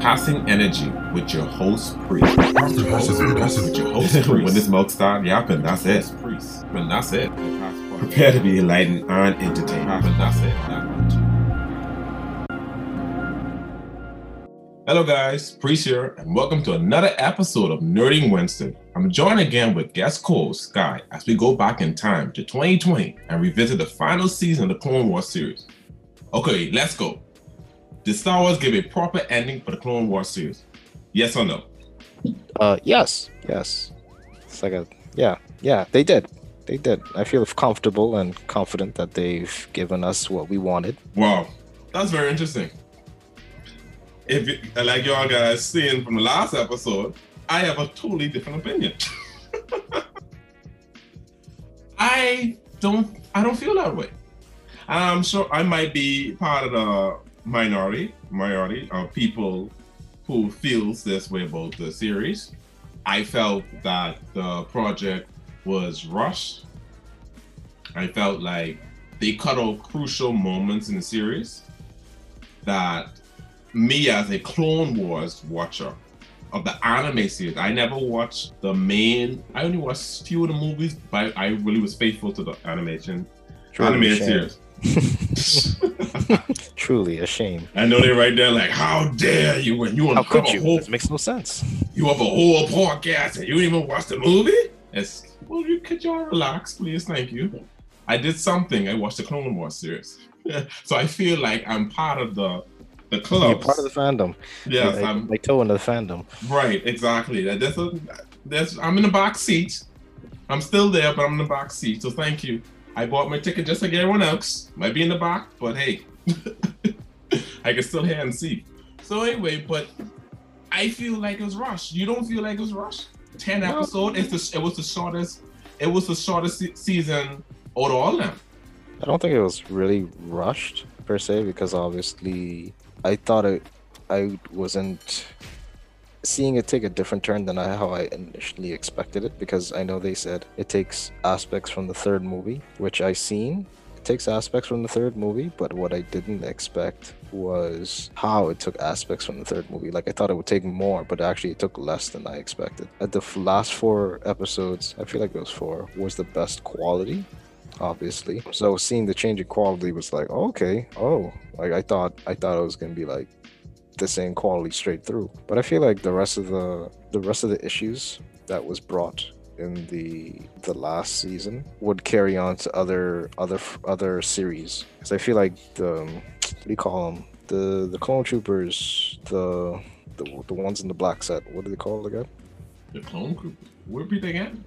Passing Energy with your host, Priest. Host, that's with your host, Priest. when this smoke start yapping, that's it. Priest. And that's it. Prepare to be enlightened and entertained. That's it. Hello, guys. Priest here, and welcome to another episode of Nerding Wednesday. I'm joined again with guest co-host Sky as we go back in time to 2020 and revisit the final season of the Clone Wars series. Okay, let's go. Did Star Wars give a proper ending for the Clone Wars series? Yes or no? Uh, yes, yes. It's like a yeah, yeah. They did, they did. I feel comfortable and confident that they've given us what we wanted. Wow, that's very interesting. If you, like y'all guys seen from the last episode, I have a totally different opinion. I don't, I don't feel that way. I'm sure I might be part of the minority minority of people who feels this way about the series. I felt that the project was rushed. I felt like they cut out crucial moments in the series that me as a Clone Wars watcher of the anime series, I never watched the main. I only watched few of the movies, but I really was faithful to the animation Truly animated series. Truly a shame. I know they're right there, like, how dare you? When you want to could you? Whole, this makes no sense. You have a whole podcast and you didn't even watch the movie. It's well, you could y'all relax, please. Thank you. I did something. I watched the Clone Wars series, so I feel like I'm part of the the club. You're part of the fandom. Yes, like, I'm like toe into the fandom. Right, exactly. That's a, that's I'm in the box seat. I'm still there, but I'm in the box seat. So thank you. I bought my ticket just like everyone else. Might be in the box, but hey, I can still hear and see. So anyway, but I feel like it was rushed. You don't feel like it was rushed? Ten no. episode. It's the, it was the shortest. It was the shortest se- season out of all them. I don't think it was really rushed per se because obviously I thought it. I wasn't seeing it take a different turn than I, how I initially expected it because I know they said it takes aspects from the third movie, which I seen. It takes aspects from the third movie, but what I didn't expect was how it took aspects from the third movie. Like I thought it would take more, but actually it took less than I expected. At the last four episodes, I feel like those four was the best quality obviously. So seeing the change in quality was like, okay, oh, like I thought, I thought it was gonna be like the same quality straight through. But I feel like the rest of the the rest of the issues that was brought in the the last season would carry on to other other other series. Because I feel like the um, what do you call them the the clone troopers the the, the ones in the black set what do they call it again? The clone troopers they again.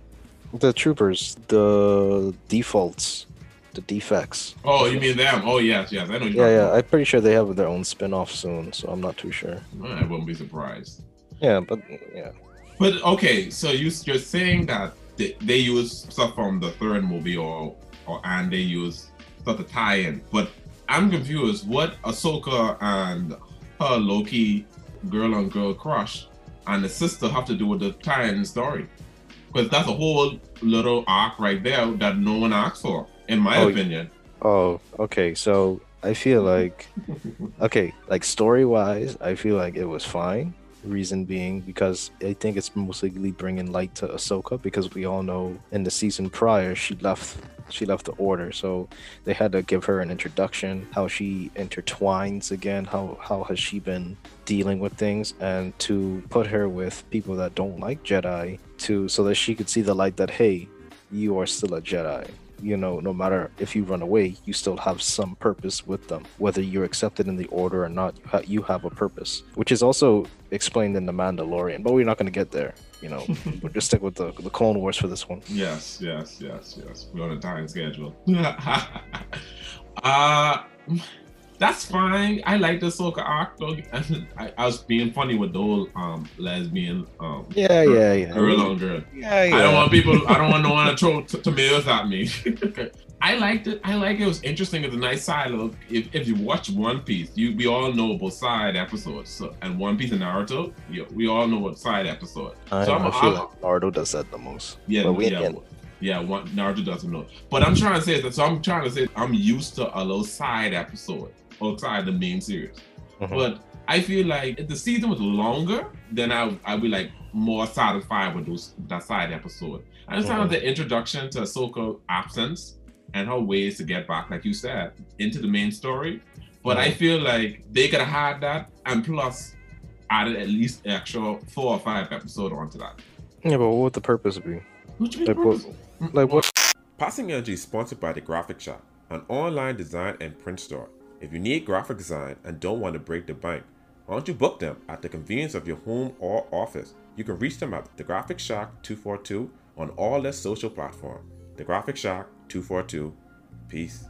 The troopers the defaults the defects. Oh, you mean them? Oh, yes, yes. I know. yeah, yeah. About. I'm pretty sure they have their own spin-off soon, so I'm not too sure. I wouldn't be surprised. Yeah, but yeah. But okay, so you you're saying that they, they use stuff from the third movie, or or and they use stuff to tie in. But I'm confused. What Ahsoka and her Loki girl on girl crush and the sister have to do with the tie-in story? Because that's a whole little arc right there that no one asked for in my oh, opinion. Oh, okay. So I feel like, okay, like story wise, I feel like it was fine. Reason being because I think it's mostly bringing light to Ahsoka because we all know in the season prior she left she left the order so they had to give her an introduction how she intertwines again how how has she been dealing with things and to put her with people that don't like jedi to so that she could see the light that hey you are still a jedi you know, no matter if you run away, you still have some purpose with them. Whether you're accepted in the order or not, you, ha- you have a purpose, which is also explained in The Mandalorian, but we're not going to get there. You know, we'll just stick with the, the Clone Wars for this one. Yes, yes, yes, yes. We're on a time schedule. uh, that's fine. I like the arc though. I, I, was being funny with the whole um lesbian um yeah yeah yeah girl on girl. Yeah, yeah. I don't want people. I don't want no one to throw t- tomatoes at me. I liked it. I like it. It was interesting. It's a nice side look. If, if you watch One Piece, you we all know about side episodes. So and One Piece and Naruto, you, we all know what side episode. I, so I feel i like Naruto does that the most. Yeah, but we yeah. Yeah, one, Naruto doesn't know. But I'm trying to say that. So I'm trying to say I'm used to a little side episode outside the main series. Mm-hmm. But I feel like if the season was longer, then I I'd be like more satisfied with those that side episode. I understand Mhm. the introduction to Ahsoka absence and her ways to get back, like you said, into the main story. But I Mhm. feel like they could have had that and plus added at least extra four or five episode onto that. Yeah, but what would the purpose be? Which means Like what? Like what? Passing Energy is sponsored by The Graphic Shop, an online design and print store. If you need graphic design and don't want to break the bank, why don't you book them at the convenience of your home or office? You can reach them at The Graphic Shack 242 on all their social platforms. The Graphic Shack 242. Peace.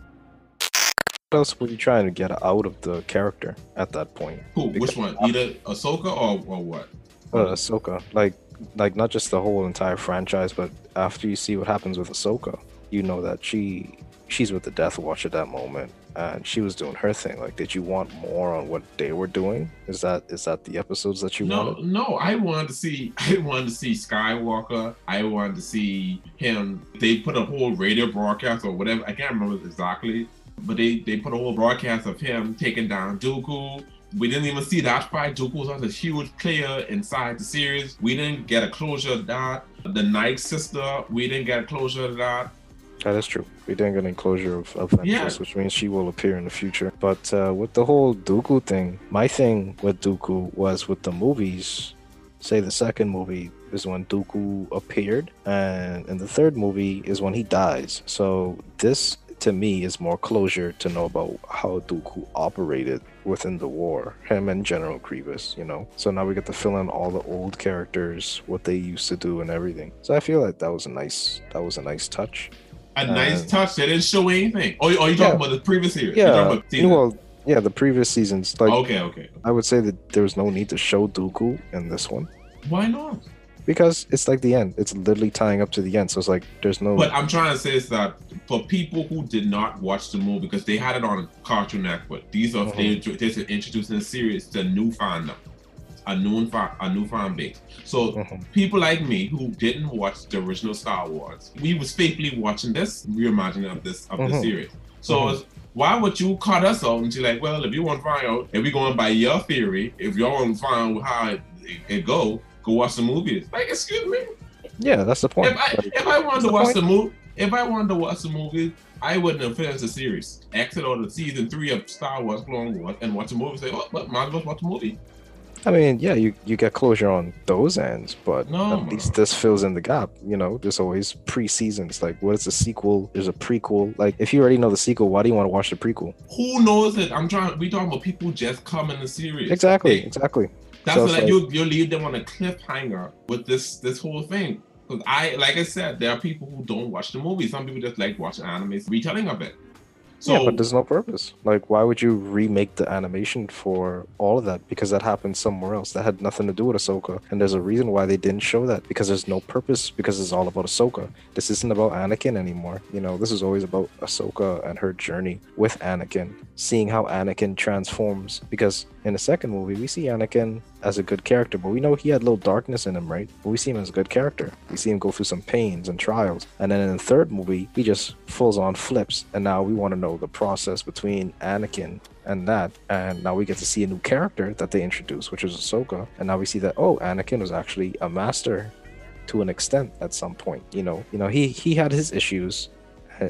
What else were you trying to get out of the character at that point? Who? Which one? Either Ahsoka or, or what? Uh, Ahsoka, like, like not just the whole entire franchise, but after you see what happens with Ahsoka, you know that she she's with the Death Watch at that moment, and she was doing her thing. Like, did you want more on what they were doing? Is that is that the episodes that you No, wanted? no. I wanted to see. I wanted to see Skywalker. I wanted to see him. They put a whole radio broadcast or whatever. I can't remember exactly, but they they put a whole broadcast of him taking down Dooku. We didn't even see that fight. Dooku was a huge player inside the series. We didn't get a closure to that. The Night Sister, we didn't get a closure to that. That is true. We didn't get any closure of, of Ventress, Yeah. which means she will appear in the future. But uh, with the whole Dooku thing, my thing with Dooku was with the movies. Say the second movie is when Dooku appeared, and in the third movie is when he dies. So this, to me, is more closure to know about how Dooku operated within the war, him and General Grievous. You know. So now we get to fill in all the old characters, what they used to do, and everything. So I feel like that was a nice, that was a nice touch. A nice Um, touch. They didn't show anything. Oh, oh you talking Yeah. about the previous series? You Yeah, talking about season? well, yeah, the previous seasons. Like, okay, okay. I would say that there was no need to show Dooku in this one Why not? because it's like the end. It's literally tying up to the end. So it's like there's no. But I'm trying to say is that for people who did not watch the movie because they had it on Cartoon Network, these are they they're introducing a series to new fandom, a fan, a new fan base. So Mhm. people like me who didn't watch the original Star Wars, we was faithfully watching this reimagining of this of the Mhm. series. So Mhm. why would you cut us out and be like, well, if you want to find out, if we're going by your theory, if y'all want to find out how it, it go, go watch the movies. Like, excuse me. yeah, that's the point. If I Like, if I wanted to the watch point? the movie, if I wanted to watch the movie, I wouldn't have finished the series, exit out of season three of Star Wars Clone Wars, and watch the movie. Say, oh, but might as well watch the movie. I mean, yeah, you you get closure on those ends, but No, at least this fills in the gap. You know, there's always pre-seasons. Like, what is a sequel? There's a prequel. Like, if you already know the sequel, why do you want to watch the prequel? Who knows it? I'm trying. We talking about people just come in the series. Exactly, They- exactly. That's So what, like, like- you you leave them on a cliffhanger with this this whole thing. Because I, like I said, there are people who don't watch the movie. Some people just like watching anime retelling of it. So yeah, but there's no purpose. Like, why would you remake the animation for all of that? Because that happened somewhere else. That had nothing to do with Ahsoka. And there's a reason why they didn't show that. Because there's no purpose. Because it's all about Ahsoka. This isn't about Anakin anymore. You know, this is always about Ahsoka and her journey with Anakin, seeing how Anakin transforms. Because in the second movie, we see Anakin as a good character, but we know he had little darkness in him, right? But we see him as a good character. We see him go through some pains and trials. And then in the third movie, he just fulls on flips. And now we want to know the process between Anakin and that. And now we get to see a new character that they introduced, which is Ahsoka. And now we see that, oh, Anakin was actually a master to an extent at some point. You know, you know, he he had his issues.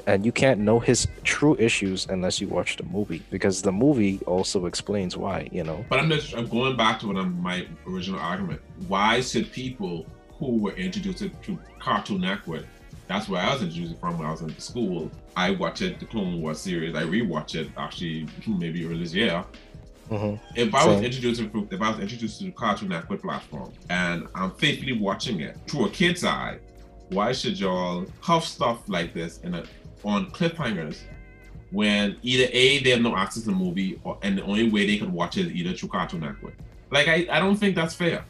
And you can't know his true issues unless you watch the movie, because the movie also explains why. You know, But I'm just I'm going back to what I'm, my original argument. Why should people who were introduced to Cartoon Network, that's where I was introduced from when I was in school. I watched it, the Clone Wars series. I rewatched it actually maybe earlier this year. Mhm. If I was Same. introduced to if I was introduced to the Cartoon Network platform and I'm faithfully watching it through a kid's eye, why should y'all have stuff like this in a on cliffhangers when either A they have no access to the movie or and the only way they can watch it is either through Cartoon Network. Like I, I don't think that's fair.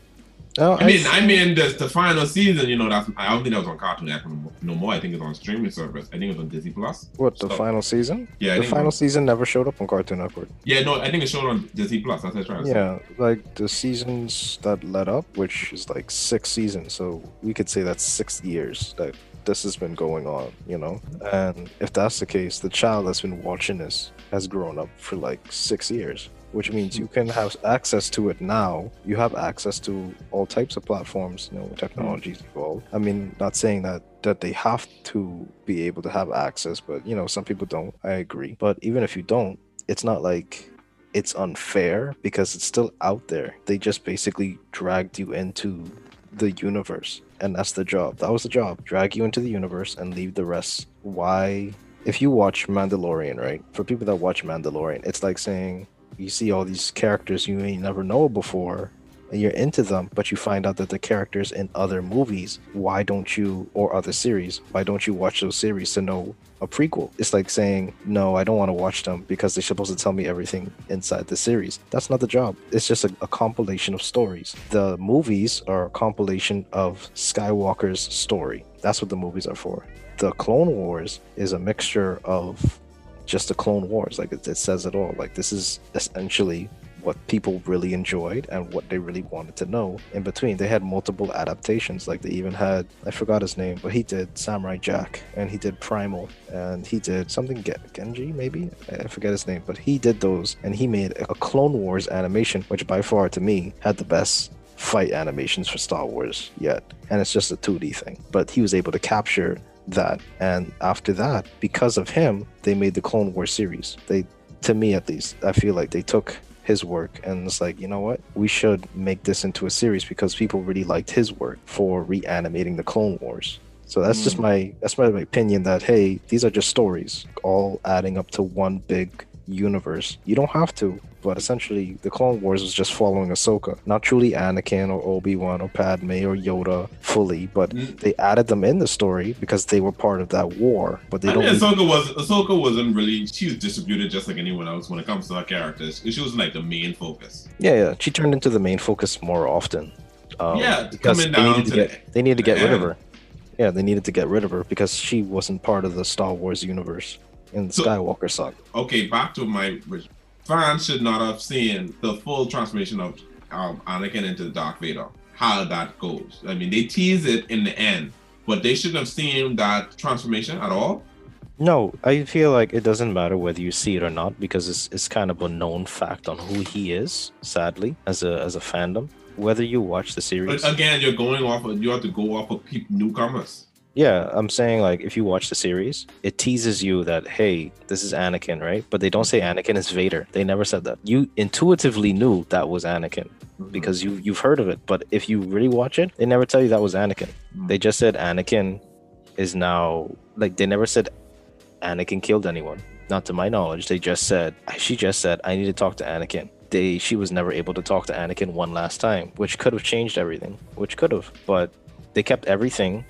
No, I mean, I mean, the, the final season, you know, that's I don't think that was on Cartoon Network no more- I think it's on streaming service. I think it was on Disney Plus. what the So- final season? Yeah, I the final was- season never showed up on Cartoon Network. Yeah, no, I think it showed on Disney Plus. That's what I tried to say. Yeah, like the seasons that led up, which is like six seasons, so we could say that's six years that this has been going on, you know. And if that's the case, the child that's been watching this has grown up for like six years. Which means you can have access to it now. You have access to all types of platforms. You know, technologies hmm. evolve. I mean, not saying that that they have to be able to have access, but you know, some people don't. I agree. But even if you don't, it's not like it's unfair because it's still out there. They just basically dragged you into the universe, and that's the job. That was the job. Drag you into the universe and leave the rest. Why? If you watch Mandalorian, right? For people that watch Mandalorian, it's like saying you see all these characters you ain't never know before and you're into them, but you find out that the characters in other movies, why don't you, or other series, why don't you watch those series to know a prequel? It's like saying, no, I don't want to watch them because they're supposed to tell me everything inside the series. That's not the job. It's just a, a compilation of stories. The movies are a compilation of Skywalker's story. That's what the movies are for. The Clone Wars is a mixture of just the Clone Wars. Like it, it says it all. Like this is essentially what people really enjoyed and what they really wanted to know in between. They had multiple adaptations. Like they even had I forgot his name, but he did Samurai Jack and he did Primal and he did something Ge- Genji maybe I forget his name, but he did those and he made a Clone Wars animation, which by far to me had the best fight animations for Star Wars yet. And it's just a 2D thing, but he was able to capture that. And after that because of him they made the clone wars series. They to me at least i feel like they took his work and it's like you know what? We should make this into a series because people really liked his work for reanimating the clone wars. So that's just hmm. my that's my, my opinion that hey these are just stories all adding up to one big universe you don't have to but essentially the clone wars was just following ahsoka not truly anakin or obi-wan or padme or yoda fully but Mm. they added them in the story because they were part of that war but they I don't mean, Ahsoka was Ahsoka wasn't really. She was distributed just like anyone else when it comes to her characters. She wasn't like the main focus. Yeah, yeah. She turned into the main focus more often. Um, Yeah, because coming they down needed to to get the- they needed to get rid of her. Yeah, they needed to get rid of her because she wasn't part of the Star Wars universe in the So- Skywalker saga. Okay, back to my fans should not have seen the full transformation of um, Anakin into Darth Vader. How that goes. I mean, they tease it in the end, but they shouldn't have seen that transformation at all. No, I feel like it doesn't matter whether you see it or not because it's it's kind of a known fact on who he is. Sadly, as a as a fandom, whether you watch the series, But again, you're going off. Of, you have to go off of peop newcomers. Yeah, I'm saying like if you watch the series, it teases you that hey, this is Anakin, right? But they don't say Anakin is Vader. They never said that. You intuitively knew that was Anakin because you you've heard of it. But if you really watch it, they never tell you that was Anakin. Mhm. They just said Anakin is now like they never said Anakin killed anyone. Not to my knowledge. They just said she just said I need to talk to Anakin. They she was never able to talk to Anakin one last time, which could have changed everything. Which could have, but they kept everything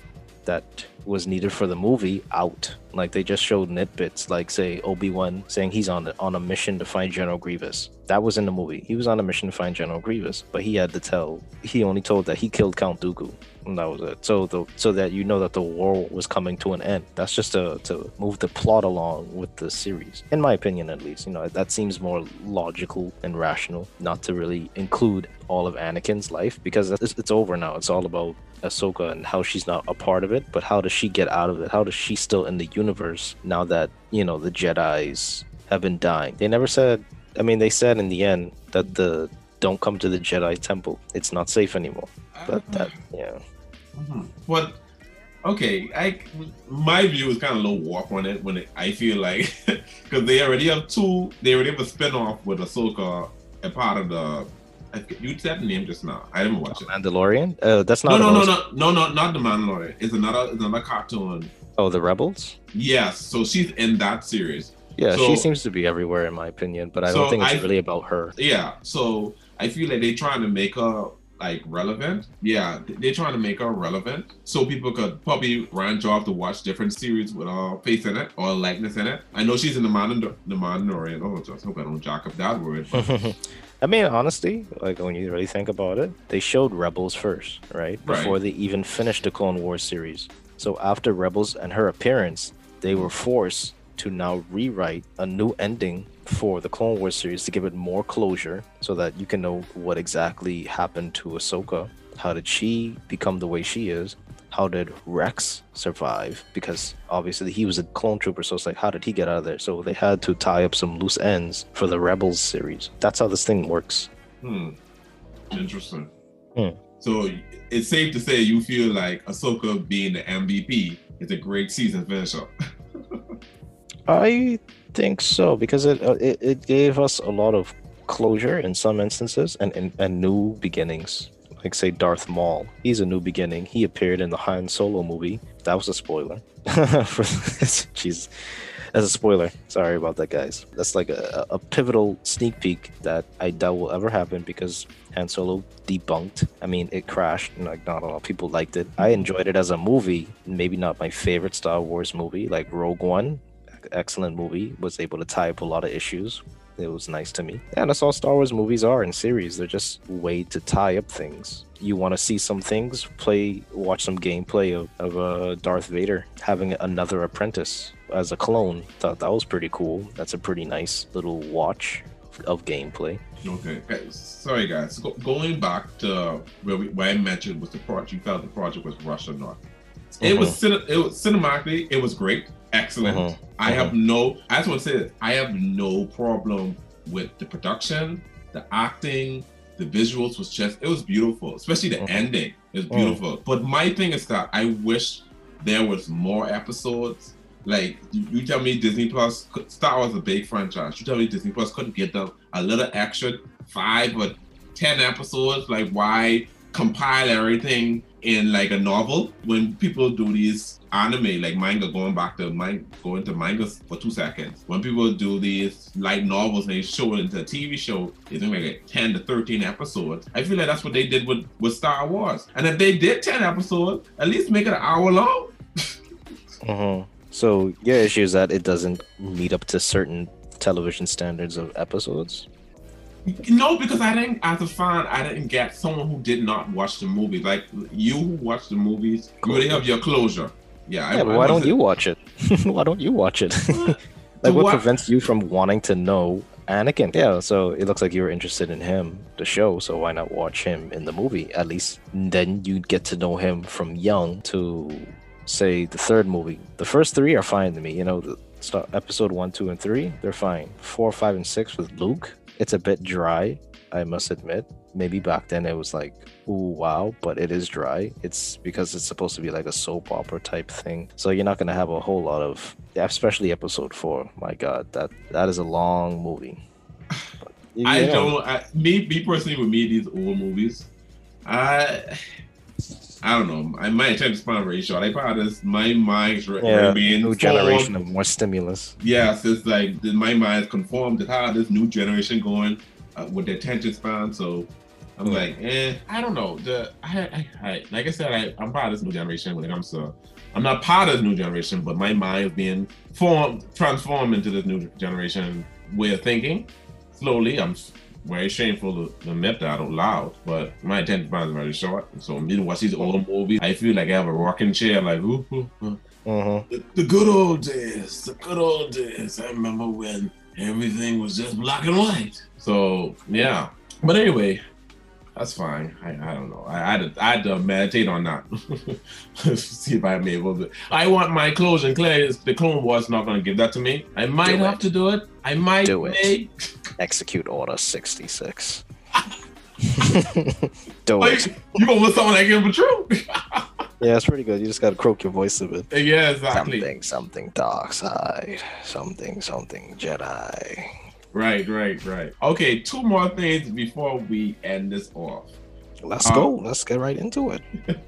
that was needed for the movie out. Like they just showed nitbits, like say Obi Wan saying he's on on a mission to find General Grievous. That was in the movie. He was on a mission to find General Grievous, but he had to tell. He only told that he killed Count Dooku, and that was it. So the so that you know that the war was coming to an end. That's just to to move the plot along with the series, in my opinion, at least. You know that seems more logical and rational, not to really include all of Anakin's life because it's, it's over now. It's all about Ahsoka and how she's not a part of it, but how does she get out of it? How does she still in the universe now that, you know, the Jedi's have been dying? They never said, I mean, they said in the end that the don't come to the Jedi temple. It's not safe anymore. But that, yeah. Mhm. But okay, I my view is kind of low warp on it when it, I feel like because they already have two, they already have a spinoff with Ahsoka, a part of the. I You said the name just now. I didn't watch it. Mandalorian? Uh, that's not. no, no, most- no, no, no, not the Mandalorian. It's another, it's another cartoon. Oh, the Rebels? Yes, so she's in that series. Yeah, So- she seems to be everywhere in my opinion, but I So don't think it's I- really about her. Yeah, so I feel like they're trying to make her like relevant. Yeah, they're trying to make her relevant so people could probably branch off to watch different series with her face in it or likeness in it. I know she's in the Mandal- the Mandalorian. Oh, just hope I don't jack up that word. I mean, honestly, like when you really think about it, they showed Rebels first, right? Right. Before they even finished the Clone Wars series. So after Rebels and her appearance, they were forced to now rewrite a new ending for the Clone Wars series to give it more closure so that you can know what exactly happened to Ahsoka. How did she become the way she is? How did Rex survive? Because obviously he was a clone trooper, so it's like, how did he get out of there? So they had to tie up some loose ends for the Rebels series. That's how this thing works. Hmm. Interesting. Hmm. So it's safe to say you feel like Ahsoka being the MVP is a great season finisher. I think so because it, uh, it it gave us a lot of closure in some instances and, and, and new beginnings. Like say Darth Maul, he's a new beginning. He appeared in the Han Solo movie. That was a spoiler. For jeez, that's a spoiler. Sorry about that, guys. That's like a, a pivotal sneak peek that I doubt will ever happen because Han Solo debunked. I mean, it crashed, and like not a lot of people liked it. I enjoyed it as a movie. Maybe not my favorite Star Wars movie, like Rogue One. Excellent movie. Was able to tie up a lot of issues it was nice to me. And that's all Star Wars movies are in series. They're just way to tie up things. You want to see some things, play, watch some gameplay of, of uh, Darth Vader having another apprentice as a clone. Thought that was pretty cool. That's a pretty nice little watch of gameplay. Okay. okay. Sorry, guys. Go, going back to where, we, where I mentioned was the project. You felt the project was rushed or not. It was it was cinematically. It was great, excellent. Mhm. I have no. I just want to say this. I have no problem with the production, the acting, the visuals was just. It was beautiful, especially the ending. It was Mhm. beautiful. But my thing is that I wish there was more episodes. Like you, you tell me Disney Plus, Star Wars a big franchise. You tell me Disney Plus couldn't get them a little extra five or ten episodes. Like why compile everything in like a novel. When people do these anime like manga going back to manga going to mangas for two seconds. When people do these light novels and they show it into a tv show it's like 10 to 13 episodes. I feel like that's what they did with with star wars. And if they did 10 episodes at least make it an hour long. Mhm. So your issue is that it doesn't meet up to certain television standards of episodes. No, because I didn't, as a fan, I didn't get someone who did not watch the movies. Like you who watch the movies, you already have your closure. Yeah, I- Yeah, I why don't you watch it? why don't you watch it? like, what what? prevents you from wanting to know Anakin? Yeah, so it looks like you were interested in him, the show. So why not watch him in the movie? At least then you'd get to know him from young to say the third movie. The first three are fine to me. You know, the start, episode one, two, and three, they're fine. Four, five, and six with Luke, it's a bit dry. I must admit. Maybe back then it was like, ooh, wow, but it is dry. It's because it's supposed to be like a soap opera type thing. So you're not gonna have a whole lot of, especially episode four. My God, that that is a long movie. But, I know, don't. I, me, me personally, with me, these old movies, I, I don't know. I attempt to spend very short. I probably just my mind's re- Yeah, being new generation of more stimulus. Yes, it's like the- my mind's conformed to how this new generation going uh, with their attention span. So I'm Hmm. like, eh, I don't know. The I, I, I like I said, I, I'm part of this new generation when it comes to. I'm not part of this new generation, but my mind is being formed, transformed into this new generation way of thinking. Slowly, I'm very shameful to admit that out loud, but my attention span is very short. So me to watch these old movies, I feel like I have a rocking chair, like ooh, ooh, ooh. hmm The, the good old days, the good old days. I remember when everything was just black and white. So yeah, but anyway, that's fine. I, I don't know. I, I, had to, I had to meditate on that. See if I'm able to. I want my clothes and clear. The Clone Wars not going to give that to me. I might Do have it. to do it. I might Do it. make. Execute Order 66. Do Like, it. You gonna almost sound like him, but true. Yeah, it's pretty good. You just gotta croak your voice a bit. yeah, exactly. Something, something dark side. Something, something Jedi. Right, right, right. Okay, two more things before we end this off. Let's Um, go. Let's get right into it.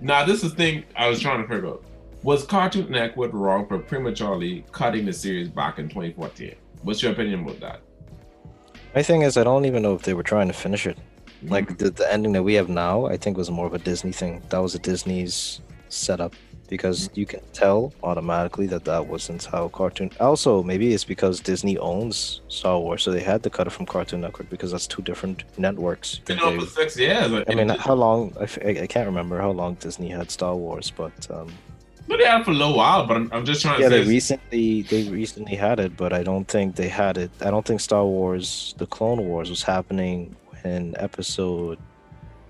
Now, this is the thing I was trying to figure out. Was Cartoon Network wrong for prematurely cutting the series back in 2014? What's your opinion about that? My thing is, I don't even know if they were trying to finish it. Like the, the ending that we have now, I think was more of a Disney thing. That was a Disney's setup because you can tell automatically that that wasn't how Cartoon. Also, maybe it's because Disney owns Star Wars, so they had to cut it from Cartoon Network because that's two different networks. been that on they- six years. I mean, how long? I, f- I- I can't remember how long Disney had Star Wars, but um, but they had it for a little while. But I'm, I'm just trying yeah, to they recently they recently had it, but I don't think they had it. I don't think Star Wars: The Clone Wars was happening when Episode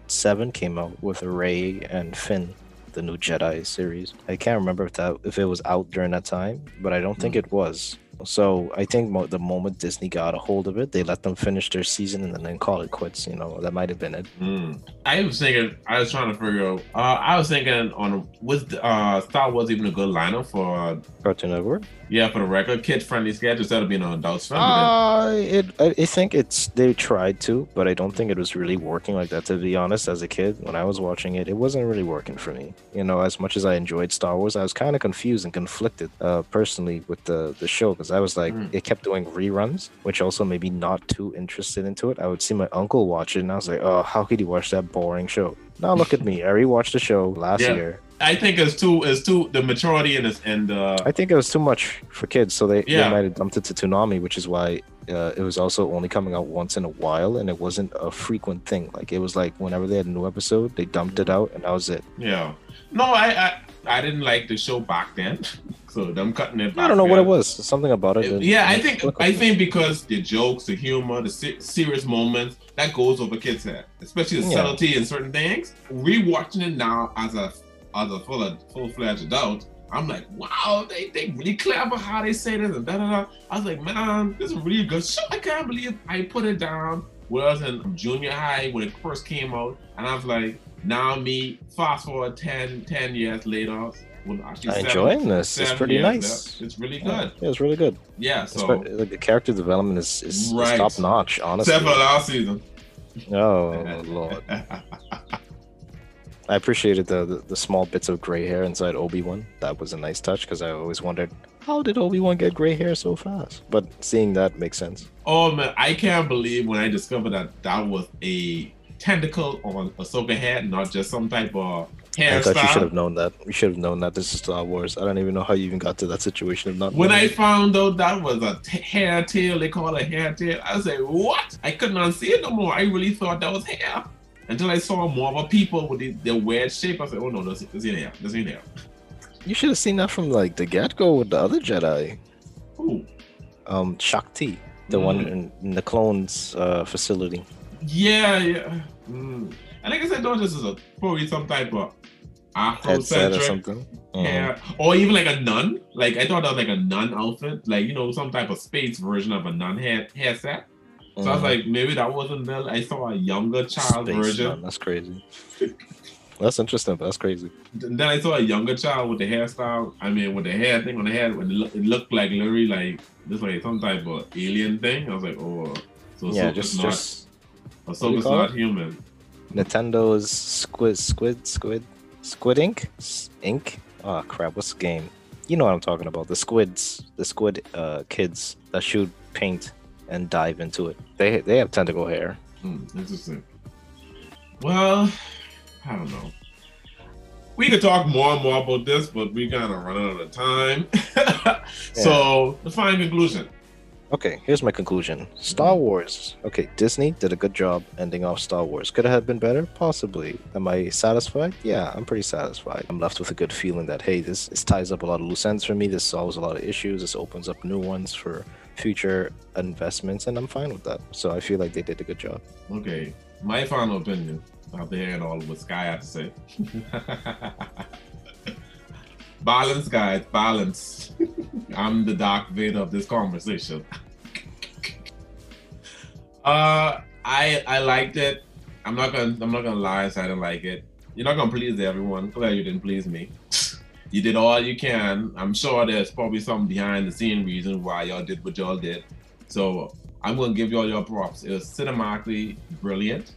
Seven came out with Rey and Finn. the new Jedi series. I can't remember if that if it was out during that time, but I don't think Mm. it was. So I think mo- the moment Disney got a hold of it, they let them finish their season and then call it quits. You know, that might have been it. Mm. I was thinking. I was trying to figure out. Uh, I was thinking on was uh, Star Wars even a good lineup for uh, Cartoon Network. Yeah for the record, kid friendly schedule instead of being an adult friendly. Uh, it. I, I think it's they tried to, but I don't think it was really working like that. To be honest, as a kid, when I was watching it, it wasn't really working for me. You know, as much as I enjoyed Star Wars, I was kind of confused and conflicted, uh, personally with the the show because I was like, Mm. it kept doing reruns, which also made me not too interested into it. I would see my uncle watch it, and I was like, oh, how could he watch that boring show? Now look at me, I rewatched the show last Yeah. year. I think it's too it's too the maturity and this and uh, I think it was too much for kids, so they, Yeah. they might have dumped it to Toonami, which is why uh, it was also only coming out once in a while, and it wasn't a frequent thing. Like it was like whenever they had a new episode, they dumped it out, and that was it. yeah. No, I, I I didn't like the show back then, so them cutting it. Back I don't know what it was. Something about it. didn't- Yeah, I think I think because the jokes, the humor, the se- serious moments that goes over kids' head, especially the Yeah. subtlety in certain things. Rewatching it now as a as a full full fledged adult, I'm like, wow, they they really clever how they say this and da da da. I was like, man, this is really good show. I can't believe I put it down. When I was in junior high when it first came out, and I was like, now me, fast forward 10, 10 years later, well, actually I'm seven- enjoying this. It's pretty nice. It's really Yeah, good. it was really good. Yeah, so like the character development is, is, is top notch. Honestly. except for last season. Oh lord. I appreciated the, the, the small bits of gray hair inside Obi Wan. That was a nice touch because I always wondered how did Obi Wan get gray hair so fast. But seeing that makes sense. oh man, I can't believe when I discovered that that was a tentacle on Ahsoka head, not just some type of hair. I thought you should have known that. You should have known that this is Star Wars. I don't even know how you even got to that situation of not. When knowing I found out that was a t- hair tail, they call it a hair tail. I was like, what? I could not see it no more. I really thought that was hair. Until I saw more of a people with the, their weird shape. I said, oh no, this, this ain't hair. This ain't hair. you should have seen that from like the get go with the other Jedi, Ooh. um, Shaak Ti, the one Mm. in, in the clones uh, facility. Yeah, yeah. Mm. And like I said, don't just a probably some type of Headset or Afrocentric something. Mhm. hair, or even like a nun. Like I thought that was like a nun outfit, like you know, some type of space version of a nun hair hair set. So I was Mhm. like, maybe that wasn't the. I saw a younger child Space version. Nun, That's crazy. That's interesting. But that's crazy. Then I saw a younger child with the hairstyle. I mean, with the hair thing on the head, when it, look, it looked like literally like this, like some type of alien thing. I was like, oh, so yeah, Ahsoka's just not, just Ahsoka's not human. Nintendo's Squid Squid Squid Squid Ink Ink. Oh crap! What's the game? You know what I'm talking about. The squids, the squid uh, kids that shoot paint and dive into it. They they have tentacle hair. Hmm, interesting. Well, I don't know. We could talk more and more about this, but we kind of run out of time. so, the final conclusion. Okay, here's my conclusion. Star Wars. Okay, Disney did a good job ending off Star Wars. Could it have been better? Possibly. Am I satisfied? Yeah, I'm pretty satisfied. I'm left with a good feeling that hey, this this ties up a lot of loose ends for me. This solves a lot of issues. This opens up new ones for future investments, and I'm fine with that. So I feel like they did a good job. Okay, my final opinion after hearing all of what Sky had to say. balance, guys, balance. I'm the Dark Vader of this conversation. uh, I I liked it. I'm not gonna I'm not gonna lie, and say I didn't like it. You're not gonna please everyone. Glad you didn't please me. You did all you can. I'm sure there's probably some behind the scene reason why y'all did what y'all did. So I'm gonna give y'all your props. It was cinematically brilliant.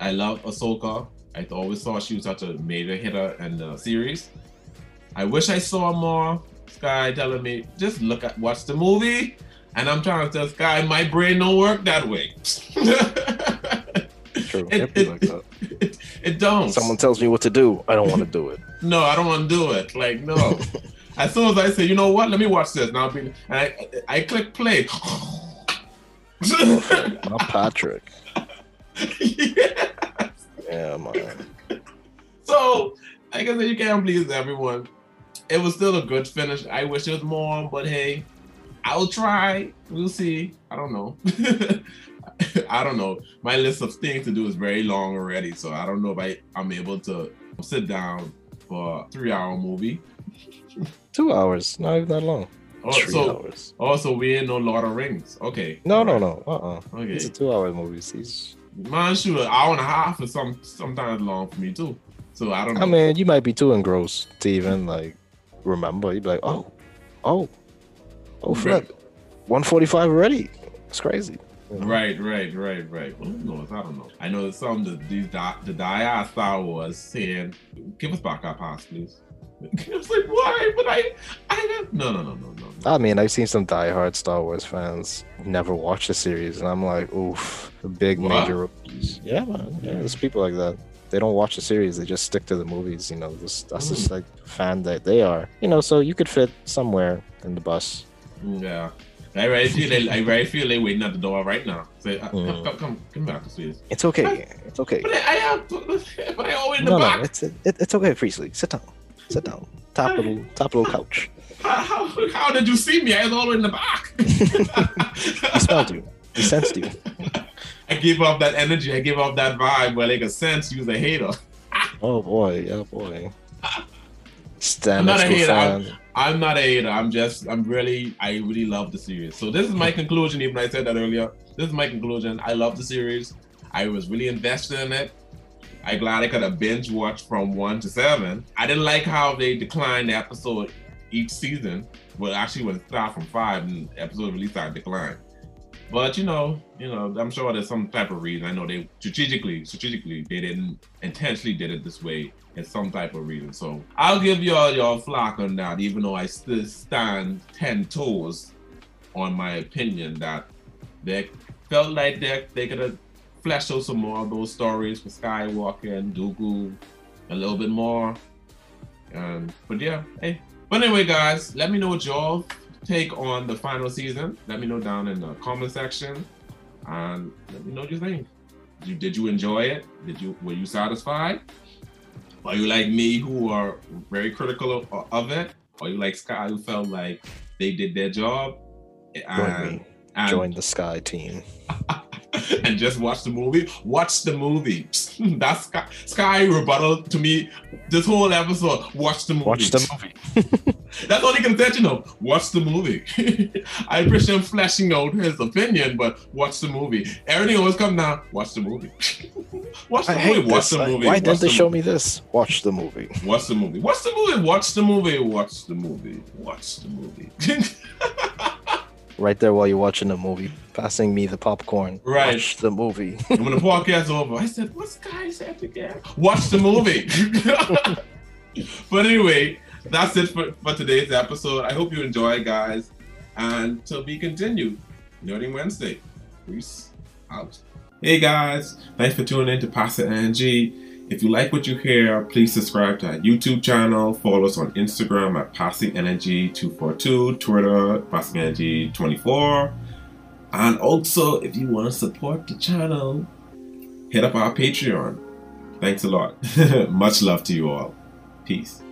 I love Ahsoka. I always thought she was such a major hitter in the series. I wish I saw more. Sky telling me just look at watch the movie, and I'm trying to tell Sky my brain don't work that way. True. It- it- like it, it don't. Someone tells me what to do. I don't want to do it. No, I don't want to do it. Like no. as soon as I say, you know what, let me watch this now. And I I click play. Not Patrick. yeah. Yeah, man. So, like I said, you can't please everyone. It was still a good finish. I wish it was more, but hey, I'll try. We'll see. I don't know. I don't know. My list of things to do is very long already, so I don't know if I, I'm able to sit down for a three hour movie. Two hours, not even that long. Three Also, hours. also we ain't no Lord of Rings. Okay. No, no, no. Uh, uh Okay. These are two-hour movies. These. Man, shoot, an hour and a half is some sometimes long for me too. So I don't know. I mean, you might be too engrossed to even like remember. You'd be like, oh, oh, oh, flip, one forty-five already. It's crazy. You know? Right, right, right, right. Well, who knows? I don't know. I know that some of the, these di- the die Star Wars saying, "Give us back our pass, please." I was like, "Why?" But I, I don't. No, no, no, no, no. no. I mean, I've seen some diehard Star Wars fans never watch the series, and I'm like, oof, the big What? major rookies. Yeah, man. Yeah, there's people like that. They don't watch the series; they just stick to the movies. You know, this, that's just hmm. like fan that they are. You know, so you could fit somewhere in the bus. Yeah. I really feel they, I really feel they waiting at the door right now. Say, uh, Mm. come, come, come, come back, please. It's okay. It's okay. But I, I have, but I always in the No, no, back. it's it, it's okay, Priestley. Sit down. Sit down. Top little top little couch. How, how, how did you see me? I was all the way in the back. He smelled you. He sensed you. I give off that energy. I give off that vibe where they can sense you's a hater. Oh boy, Oh boy. Stand I'm not a hater. I'm- I'm not a hater. I'm just, I'm really, I really love the series. So this is my hmm. conclusion. Even I said that earlier. This is my conclusion. I love the series. I was really invested in it. I glad I could have binge watched from one to seven. I didn't like how they declined the episode each season. Well, actually, when it started from five and the episode really started to decline. But you know, you know, I'm sure there's some type of reason. I know they strategically, strategically, they didn't intentionally did it this way. It's some type of reason. So I'll give y'all your flock on that, even though I still stand ten toes on my opinion that they felt like they they could have fleshed out some more of those stories for Skywalker and Dooku a little bit more. Um, but yeah, hey. But anyway, guys, let me know what y'all take on the final season. Let me know down in the comment section, and let me know what you think. Did you, did you enjoy it? Did you were you satisfied? Are you like me, who are very critical of, of it? Or you like Sky, who felt like they did their job? Join me. and, Join the Sky team. and just watch the movie. Watch the movie. That's Sky, Sky rebuttal to me. This whole episode. Watch the movie. Watch the movie. That's all he can say, you know. Watch the movie. I appreciate him fleshing out his opinion, but watch the movie. Everything always come down. Watch the movie. watch the I movie. Watch this. the movie. Why didn't they the show movie. me this? Watch the movie. Watch the movie. Watch the movie. Watch the movie. Watch the movie. Watch the movie. Right there while you're watching the movie, passing me the popcorn. Right. Watch the movie. When the podcast's over, I said, "What's guy said again?" Watch the movie. but anyway, that's it for, for today's episode. I hope you enjoy, guys, and to be continued. Nerding Wednesday. Peace out. Hey guys, thanks for tuning in to Passing Energy. If you like what you hear, please subscribe to our YouTube channel. Follow us on Instagram at Passing Energy 242, Twitter Passing Energy 24. And also, if you want to support the channel, hit up our Patreon. Thanks a lot. Much love to you all. Peace.